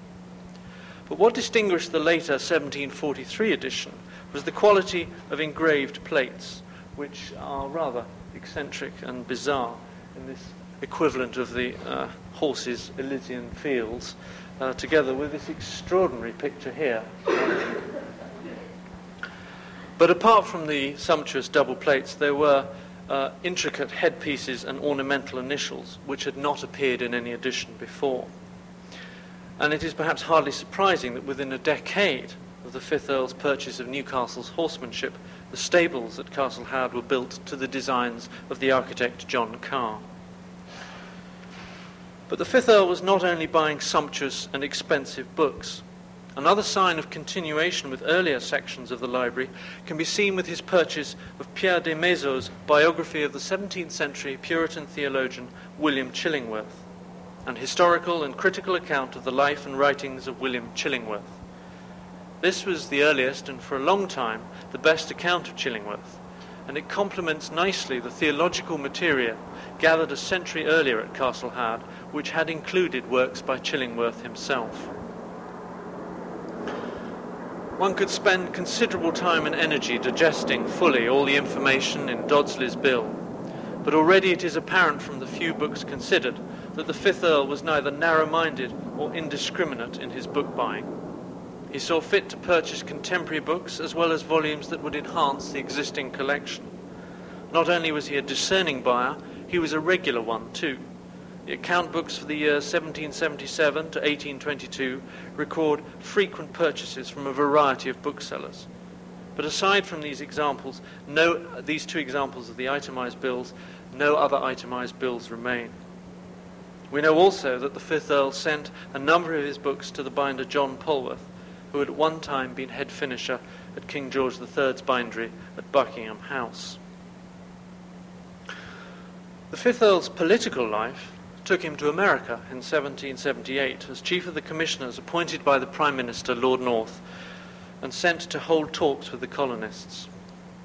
But what distinguished the later 1743 edition was the quality of engraved plates, which are rather eccentric and bizarre in this equivalent of the uh, horse's Elysian fields, uh, together with this extraordinary picture here but apart from the sumptuous double plates, there were uh, intricate headpieces and ornamental initials which had not appeared in any edition before. And it is perhaps hardly surprising that within a decade of the Fifth Earl's purchase of Newcastle's horsemanship, the stables at Castle Howard were built to the designs of the architect John Carr. But the Fifth Earl was not only buying sumptuous and expensive books. Another sign of continuation with earlier sections of the library can be seen with his purchase of Pierre de Maizeaux's biography of the 17th century Puritan theologian William Chillingworth, an historical and critical account of the life and writings of William Chillingworth. This was the earliest and for a long time the best account of Chillingworth, and it complements nicely the theological material gathered a century earlier at Castle Howard, which had included works by Chillingworth himself. One could spend considerable time and energy digesting fully all the information in Dodsley's bill, but already it is apparent from the few books considered that the Fifth Earl was neither narrow-minded or indiscriminate in his book buying. He saw fit to purchase contemporary books as well as volumes that would enhance the existing collection. Not only was he a discerning buyer, he was a regular one too. The account books for the years 1777 to 1822 record frequent purchases from a variety of booksellers. But aside from these examples, no, these two examples of the itemized bills, no other itemized bills remain. We know also that the Fifth Earl sent a number of his books to the binder John Polwarth, who had at one time been head finisher at King George III's bindery at Buckingham House. The Fifth Earl's political life took him to America in 1778 as chief of the commissioners appointed by the Prime Minister, Lord North, and sent to hold talks with the colonists.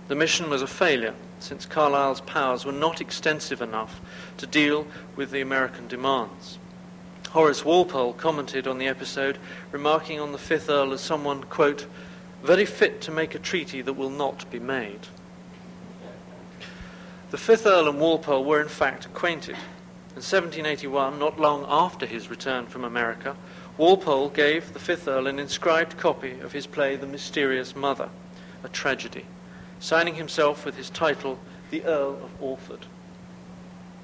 The mission was a failure, since Carlisle's powers were not extensive enough to deal with the American demands. Horace Walpole commented on the episode, remarking on the Fifth Earl as someone, quote, very fit to make a treaty that will not be made. The Fifth Earl and Walpole were in fact acquainted. In 1781, not long after his return from America, Walpole gave the Fifth Earl an inscribed copy of his play The Mysterious Mother, a tragedy, signing himself with his title The Earl of Orford.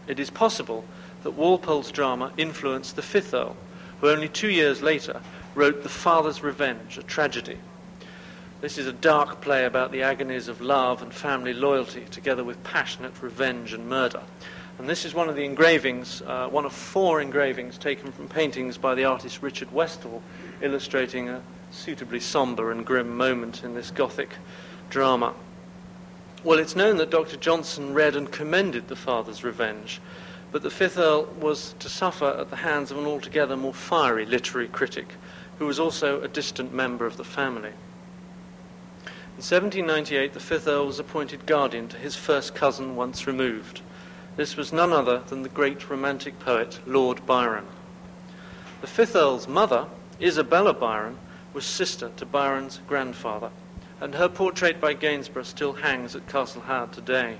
It is possible that Walpole's drama influenced the Fifth Earl, who only two years later wrote The Father's Revenge, a tragedy. This is a dark play about the agonies of love and family loyalty, together with passionate revenge and murder. And this is one of the engravings, uh, one of four engravings taken from paintings by the artist Richard Westall, illustrating a suitably somber and grim moment in this Gothic drama. Well, it's known that Dr. Johnson read and commended The Father's Revenge, but the Fifth Earl was to suffer at the hands of an altogether more fiery literary critic, who was also a distant member of the family. In 1798, the Fifth Earl was appointed guardian to his first cousin once removed. This was none other than the great romantic poet Lord Byron. The fifth Earl's mother, Isabella Byron, was sister to Byron's grandfather, and her portrait by Gainsborough still hangs at Castle Howard today.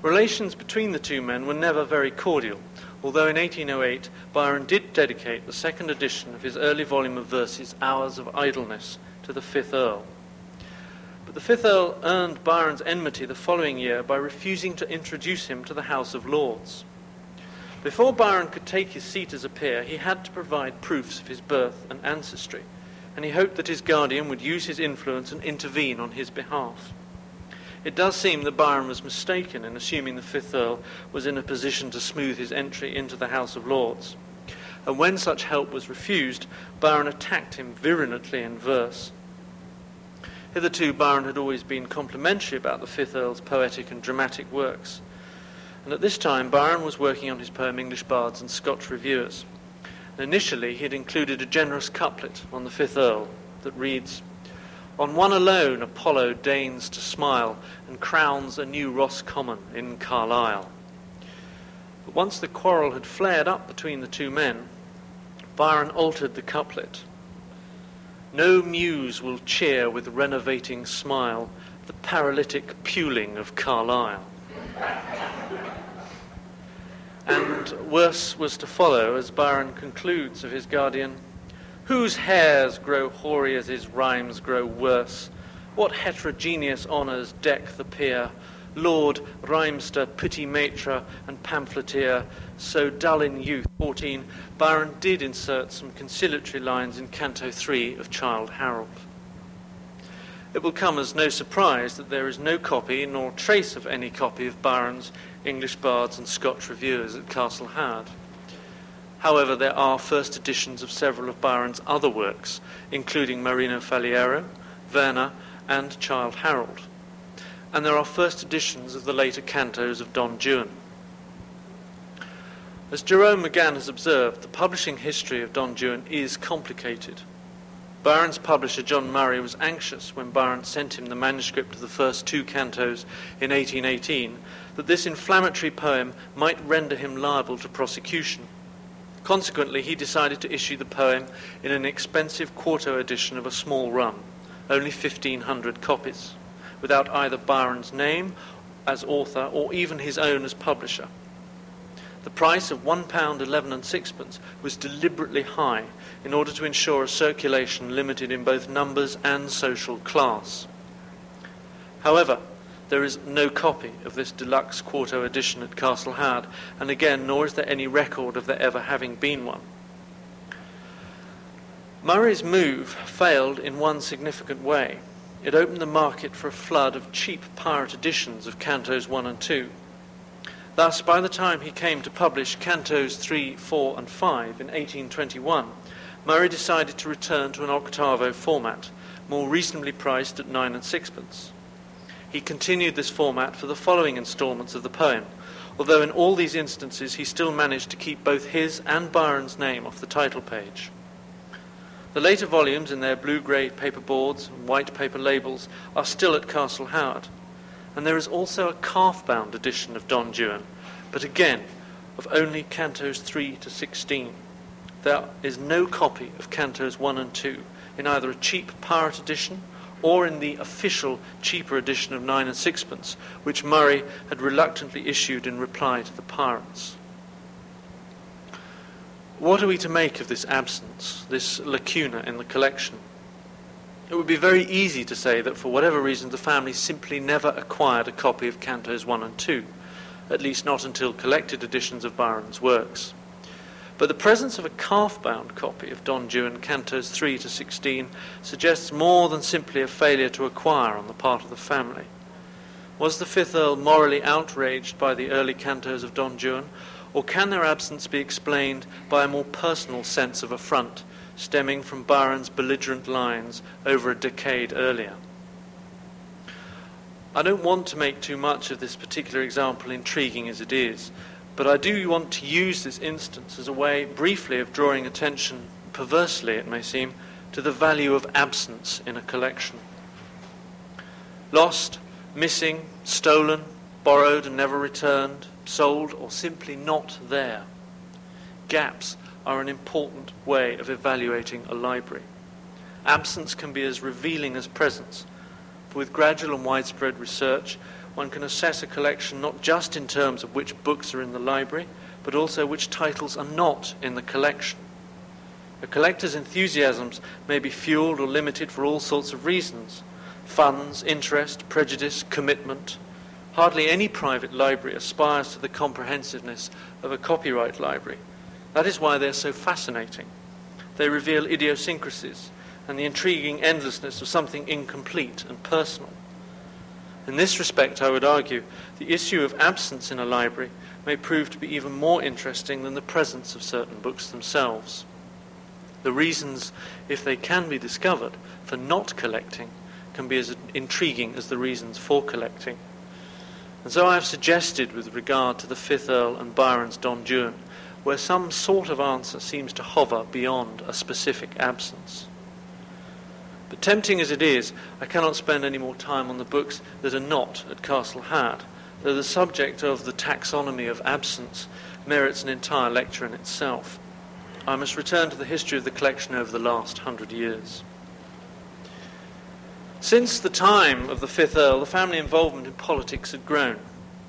Relations between the two men were never very cordial, although in 1808 Byron did dedicate the second edition of his early volume of verses, Hours of Idleness, to the fifth Earl. But the fifth Earl earned Byron's enmity the following year by refusing to introduce him to the House of Lords. Before Byron could take his seat as a peer, he had to provide proofs of his birth and ancestry, and he hoped that his guardian would use his influence and intervene on his behalf. It does seem that Byron was mistaken in assuming the Fifth Earl was in a position to smooth his entry into the House of Lords. And when such help was refused, Byron attacked him virulently in verse. Hitherto, Byron had always been complimentary about the Fifth Earl's poetic and dramatic works. And at this time, Byron was working on his poem English Bards and Scotch Reviewers. And initially, he had included a generous couplet on the Fifth Earl that reads, On one alone Apollo deigns to smile and crowns a new Roscommon in Carlisle. But once the quarrel had flared up between the two men, Byron altered the couplet. No muse will cheer with renovating smile the paralytic puling of Carlisle. And worse was to follow as Byron concludes of his guardian Whose hairs grow hoary as his rhymes grow worse? What heterogeneous honours deck the peer? Lord, rhymester, petit maitre, and pamphleteer, so dull in youth, 14, Byron did insert some conciliatory lines in Canto 3 of Childe Harold. It will come as no surprise that there is no copy nor trace of any copy of Byron's English Bards and Scotch Reviewers at Castle Howard. However, there are first editions of several of Byron's other works, including Marino Faliero, Werner, and Childe Harold. And there are first editions of the later cantos of Don Juan. As Jerome McGann has observed, the publishing history of Don Juan is complicated. Byron's publisher, John Murray, was anxious when Byron sent him the manuscript of the first two cantos in 1818 that this inflammatory poem might render him liable to prosecution. Consequently, he decided to issue the poem in an expensive quarto edition of a small run, only 1,500 copies, without either Byron's name as author or even his own as publisher. The price of £1 11 and sixpence was deliberately high in order to ensure a circulation limited in both numbers and social class. However, there is no copy of this deluxe quarto edition at Castle Howard, and again, nor is there any record of there ever having been one. Murray's move failed in one significant way. It opened the market for a flood of cheap pirate editions of Cantos 1 and 2. Thus, by the time he came to publish Cantos 3, 4, and 5 in 1821, Murray decided to return to an octavo format, more reasonably priced at nine and sixpence. He continued this format for the following instalments of the poem, although in all these instances he still managed to keep both his and Byron's name off the title page. The later volumes, in their blue-grey paper boards and white paper labels, are still at Castle Howard, and there is also a calf-bound edition of Don Juan, but again of only cantos 3 to 16 there is no copy of Cantos 1 and 2 in either a cheap pirate edition or in the official cheaper edition of 9 and sixpence, which Murray had reluctantly issued in reply to the pirates. What are we to make of this absence, this lacuna in the collection? It would be very easy to say that for whatever reason the family simply never acquired a copy of Cantos 1 and 2, at least not until collected editions of Byron's works. But the presence of a calf-bound copy of Don Juan Cantos 3 to 16 suggests more than simply a failure to acquire on the part of the family. Was the fifth Earl morally outraged by the early cantos of Don Juan, or can their absence be explained by a more personal sense of affront stemming from Byron's belligerent lines over a decade earlier? I don't want to make too much of this particular example, intriguing as it is, but I do want to use this instance as a way, briefly, of drawing attention, perversely it may seem, to the value of absence in a collection. Lost, missing, stolen, borrowed and never returned, sold, or simply not there. Gaps are an important way of evaluating a library. Absence can be as revealing as presence. For with gradual and widespread research, one can assess a collection not just in terms of which books are in the library, but also which titles are not in the collection. A collector's enthusiasms may be fueled or limited for all sorts of reasons funds, interest, prejudice, commitment. Hardly any private library aspires to the comprehensiveness of a copyright library. That is why they're so fascinating. They reveal idiosyncrasies and the intriguing endlessness of something incomplete and personal. In this respect, I would argue, the issue of absence in a library may prove to be even more interesting than the presence of certain books themselves. The reasons, if they can be discovered, for not collecting can be as intriguing as the reasons for collecting. And so I have suggested, with regard to the Fifth Earl and Byron's Don Juan, where some sort of answer seems to hover beyond a specific absence. But tempting as it is, I cannot spend any more time on the books that are not at Castle Howard, though the subject of the taxonomy of absence merits an entire lecture in itself. I must return to the history of the collection over the last hundred years. Since the time of the Fifth Earl, the family involvement in politics had grown.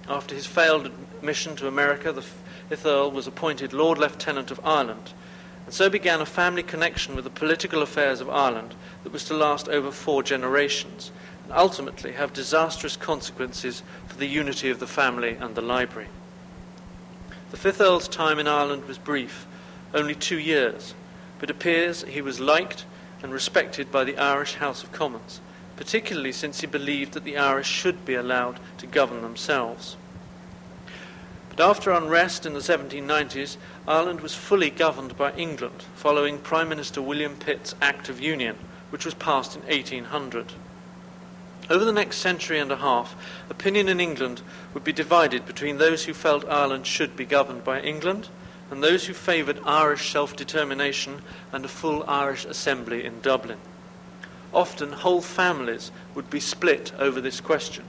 After his failed admission to America, the Fifth Earl was appointed Lord Lieutenant of Ireland, and so began a family connection with the political affairs of Ireland that was to last over four generations, and ultimately have disastrous consequences for the unity of the family and the library. The Fifth Earl's time in Ireland was brief, only two years, but appears he was liked and respected by the Irish House of Commons particularly since he believed that the Irish should be allowed to govern themselves. After unrest in the 1790s, Ireland was fully governed by England, following Prime Minister William Pitt's Act of Union, which was passed in 1800. Over the next century and a half, opinion in England would be divided between those who felt Ireland should be governed by England and those who favoured Irish self determination and a full Irish assembly in Dublin. Often whole families would be split over this question,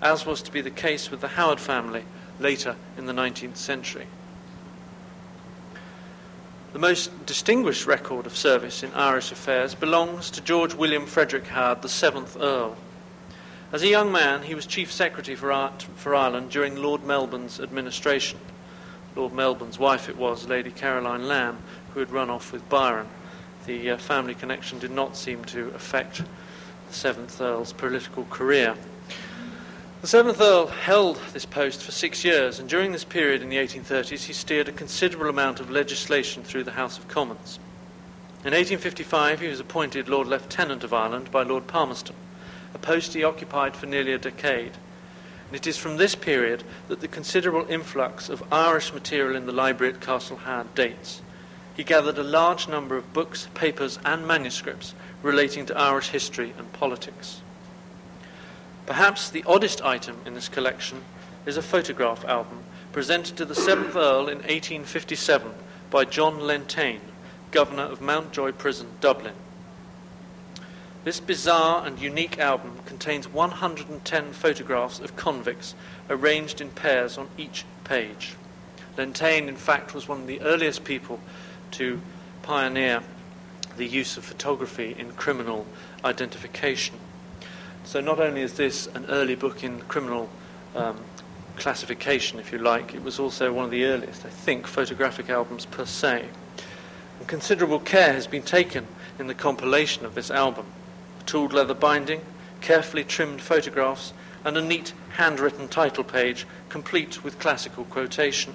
as was to be the case with the Howard family later in the 19th century. The most distinguished record of service in Irish affairs belongs to George William Frederick Howard, the seventh Earl. As a young man, he was Chief Secretary for, for Ireland during Lord Melbourne's administration. Lord Melbourne's wife it was, Lady Caroline Lamb, who had run off with Byron the uh, family connection did not seem to affect the Seventh Earl's political career. The Seventh Earl held this post for six years, and during this period in the 1830s, he steered a considerable amount of legislation through the House of Commons. In 1855, he was appointed Lord Lieutenant of Ireland by Lord Palmerston, a post he occupied for nearly a decade. And it is from this period that the considerable influx of Irish material in the library at Castle Howard dates he gathered a large number of books, papers, and manuscripts relating to Irish history and politics. Perhaps the oddest item in this collection is a photograph album presented to the Seventh Earl in 1857 by John Lentaigne, Governor of Mountjoy Prison, Dublin. This bizarre and unique album contains 110 photographs of convicts arranged in pairs on each page. Lentaigne, in fact, was one of the earliest people to pioneer the use of photography in criminal identification. So, not only is this an early book in criminal um, classification, if you like, it was also one of the earliest, I think, photographic albums per se. And considerable care has been taken in the compilation of this album. Tooled leather binding, carefully trimmed photographs, and a neat handwritten title page, complete with classical quotation.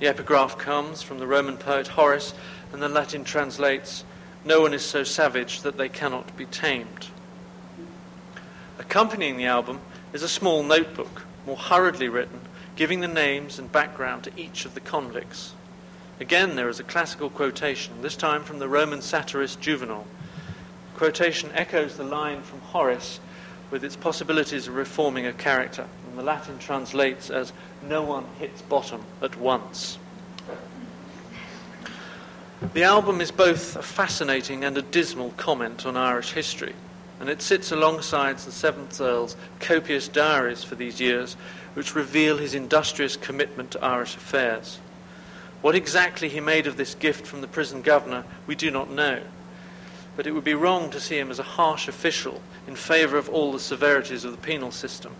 The epigraph comes from the Roman poet Horace, and the Latin translates, No one is so savage that they cannot be tamed. Accompanying the album is a small notebook, more hurriedly written, giving the names and background to each of the convicts. Again, there is a classical quotation, this time from the Roman satirist Juvenal. The quotation echoes the line from Horace with its possibilities of reforming a character, and the Latin translates as no one hits bottom at once. The album is both a fascinating and a dismal comment on Irish history, and it sits alongside the Seventh Earl's copious diaries for these years, which reveal his industrious commitment to Irish affairs. What exactly he made of this gift from the prison governor, we do not know, but it would be wrong to see him as a harsh official in favour of all the severities of the penal system.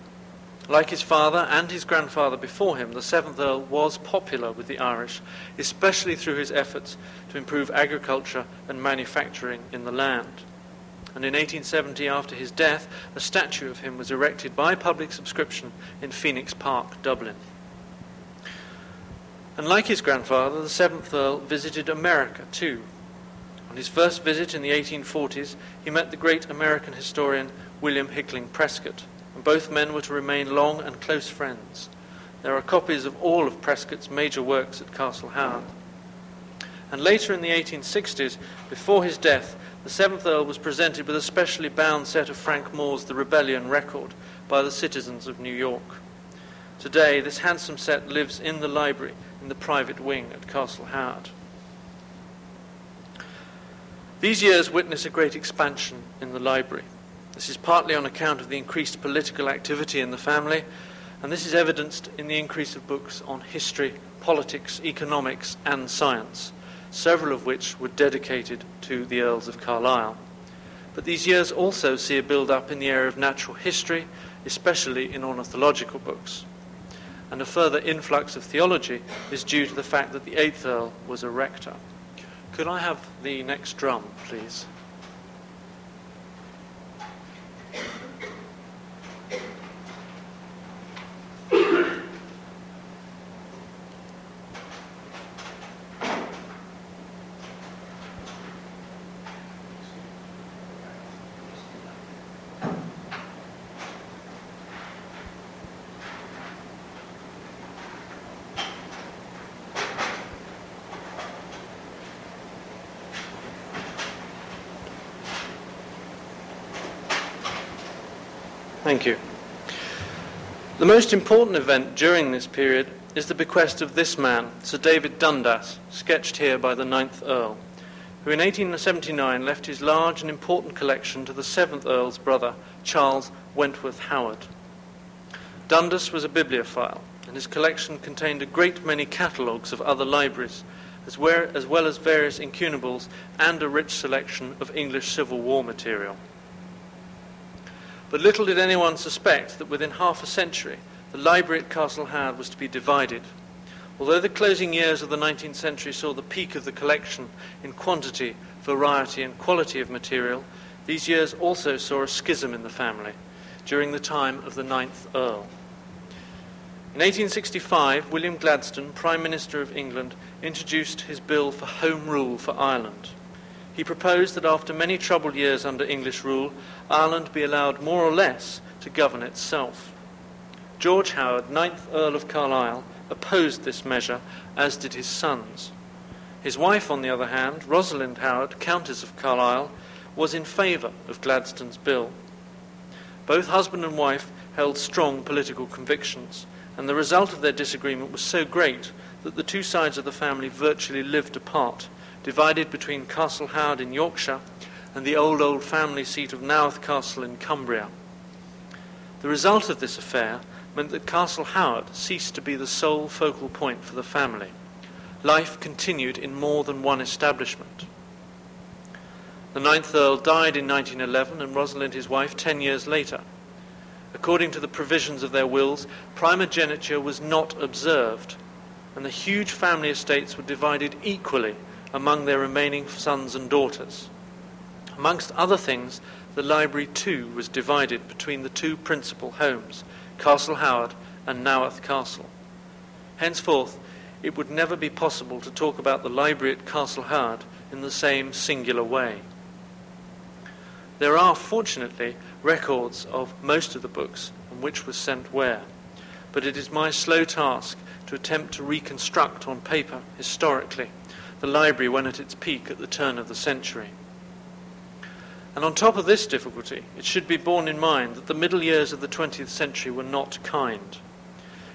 Like his father and his grandfather before him, the seventh Earl was popular with the Irish, especially through his efforts to improve agriculture and manufacturing in the land. And in 1870, after his death, a statue of him was erected by public subscription in Phoenix Park, Dublin. And like his grandfather, the seventh Earl visited America too. On his first visit in the 1840s, he met the great American historian William Hickling Prescott and both men were to remain long and close friends. There are copies of all of Prescott's major works at Castle Howard. And later in the 1860s, before his death, the Seventh Earl was presented with a specially bound set of Frank Moore's The Rebellion record by the citizens of New York. Today, this handsome set lives in the library in the private wing at Castle Howard. These years witness a great expansion in the library. This is partly on account of the increased political activity in the family, and this is evidenced in the increase of books on history, politics, economics, and science, several of which were dedicated to the Earls of Carlisle. But these years also see a build up in the area of natural history, especially in ornithological books. And a further influx of theology is due to the fact that the eighth Earl was a rector. Could I have the next drum, please? Thank you. The most important event during this period is the bequest of this man, Sir David Dundas, sketched here by the ninth Earl, who in 1879 left his large and important collection to the seventh Earl's brother, Charles Wentworth Howard. Dundas was a bibliophile, and his collection contained a great many catalogues of other libraries, as, as well as various incunables and a rich selection of English Civil War material. But little did anyone suspect that within half a century the library at Castle Howard was to be divided. Although the closing years of the 19th century saw the peak of the collection in quantity, variety, and quality of material, these years also saw a schism in the family during the time of the ninth Earl. In 1865, William Gladstone, Prime Minister of England, introduced his bill for Home Rule for Ireland. He proposed that after many troubled years under English rule, Ireland be allowed more or less to govern itself. George Howard, 9th Earl of Carlisle, opposed this measure, as did his sons. His wife, on the other hand, Rosalind Howard, Countess of Carlisle, was in favour of Gladstone's bill. Both husband and wife held strong political convictions, and the result of their disagreement was so great that the two sides of the family virtually lived apart divided between Castle Howard in Yorkshire and the old, old family seat of Naworth Castle in Cumbria. The result of this affair meant that Castle Howard ceased to be the sole focal point for the family. Life continued in more than one establishment. The ninth Earl died in 1911 and Rosalind, his wife, ten years later. According to the provisions of their wills, primogeniture was not observed, and the huge family estates were divided equally among their remaining sons and daughters. Amongst other things, the library too was divided between the two principal homes, Castle Howard and Naworth Castle. Henceforth, it would never be possible to talk about the library at Castle Howard in the same singular way. There are, fortunately, records of most of the books and which was sent where, but it is my slow task to attempt to reconstruct on paper, historically, the library when at its peak at the turn of the century. And on top of this difficulty, it should be borne in mind that the middle years of the 20th century were not kind.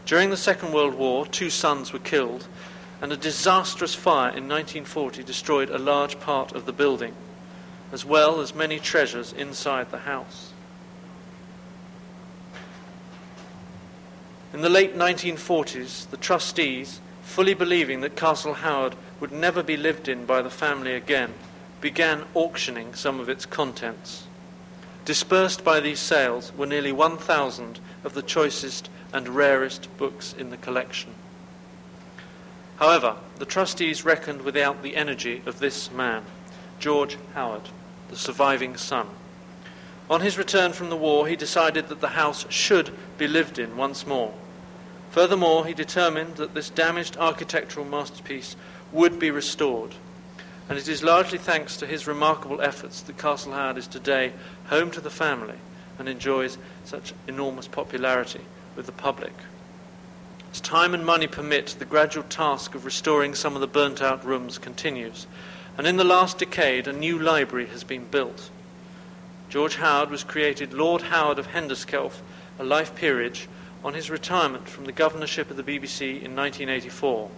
During the Second World War, two sons were killed, and a disastrous fire in 1940 destroyed a large part of the building, as well as many treasures inside the house. In the late 1940s, the trustees, fully believing that Castle Howard would never be lived in by the family again, began auctioning some of its contents. Dispersed by these sales were nearly 1,000 of the choicest and rarest books in the collection. However, the trustees reckoned without the energy of this man, George Howard, the surviving son. On his return from the war, he decided that the house should be lived in once more. Furthermore, he determined that this damaged architectural masterpiece would be restored. And it is largely thanks to his remarkable efforts that Castle Howard is today home to the family and enjoys such enormous popularity with the public. As time and money permit, the gradual task of restoring some of the burnt out rooms continues, and in the last decade a new library has been built. George Howard was created Lord Howard of Henderskelf, a life peerage, on his retirement from the governorship of the BBC in 1984.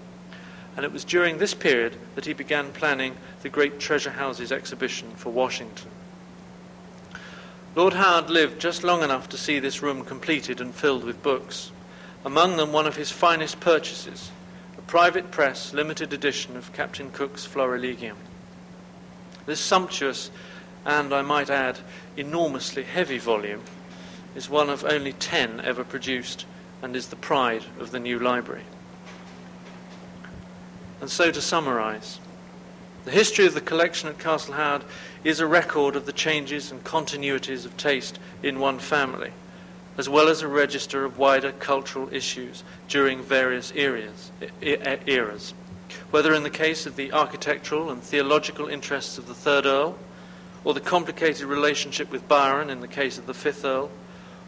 And it was during this period that he began planning the Great Treasure Houses exhibition for Washington. Lord Howard lived just long enough to see this room completed and filled with books, among them one of his finest purchases, a private press limited edition of Captain Cook's Florilegium. This sumptuous and, I might add, enormously heavy volume is one of only ten ever produced and is the pride of the new library. And so to summarize, the history of the collection at Castle Howard is a record of the changes and continuities of taste in one family, as well as a register of wider cultural issues during various eras, eras. Whether in the case of the architectural and theological interests of the Third Earl, or the complicated relationship with Byron in the case of the Fifth Earl,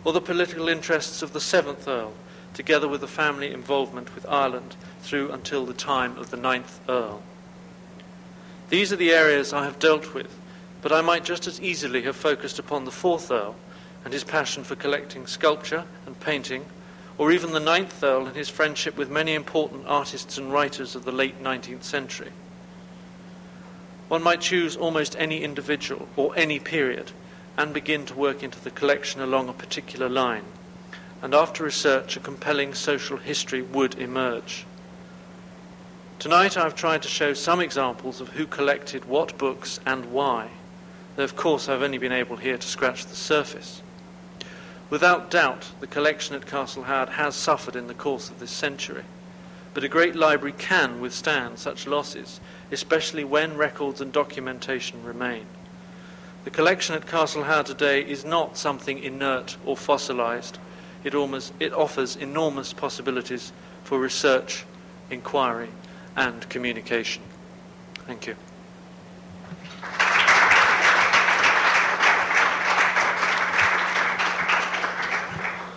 or the political interests of the Seventh Earl, together with the family involvement with Ireland through until the time of the Ninth Earl. These are the areas I have dealt with, but I might just as easily have focused upon the Fourth Earl and his passion for collecting sculpture and painting, or even the Ninth Earl and his friendship with many important artists and writers of the late 19th century. One might choose almost any individual or any period and begin to work into the collection along a particular line. And after research, a compelling social history would emerge. Tonight I've tried to show some examples of who collected what books and why, though of course I've only been able here to scratch the surface. Without doubt, the collection at Castle Howard has suffered in the course of this century, but a great library can withstand such losses especially when records and documentation remain. The collection at Castle Howard today is not something inert or fossilized. It, almost, it offers enormous possibilities for research, inquiry, and communication. Thank you.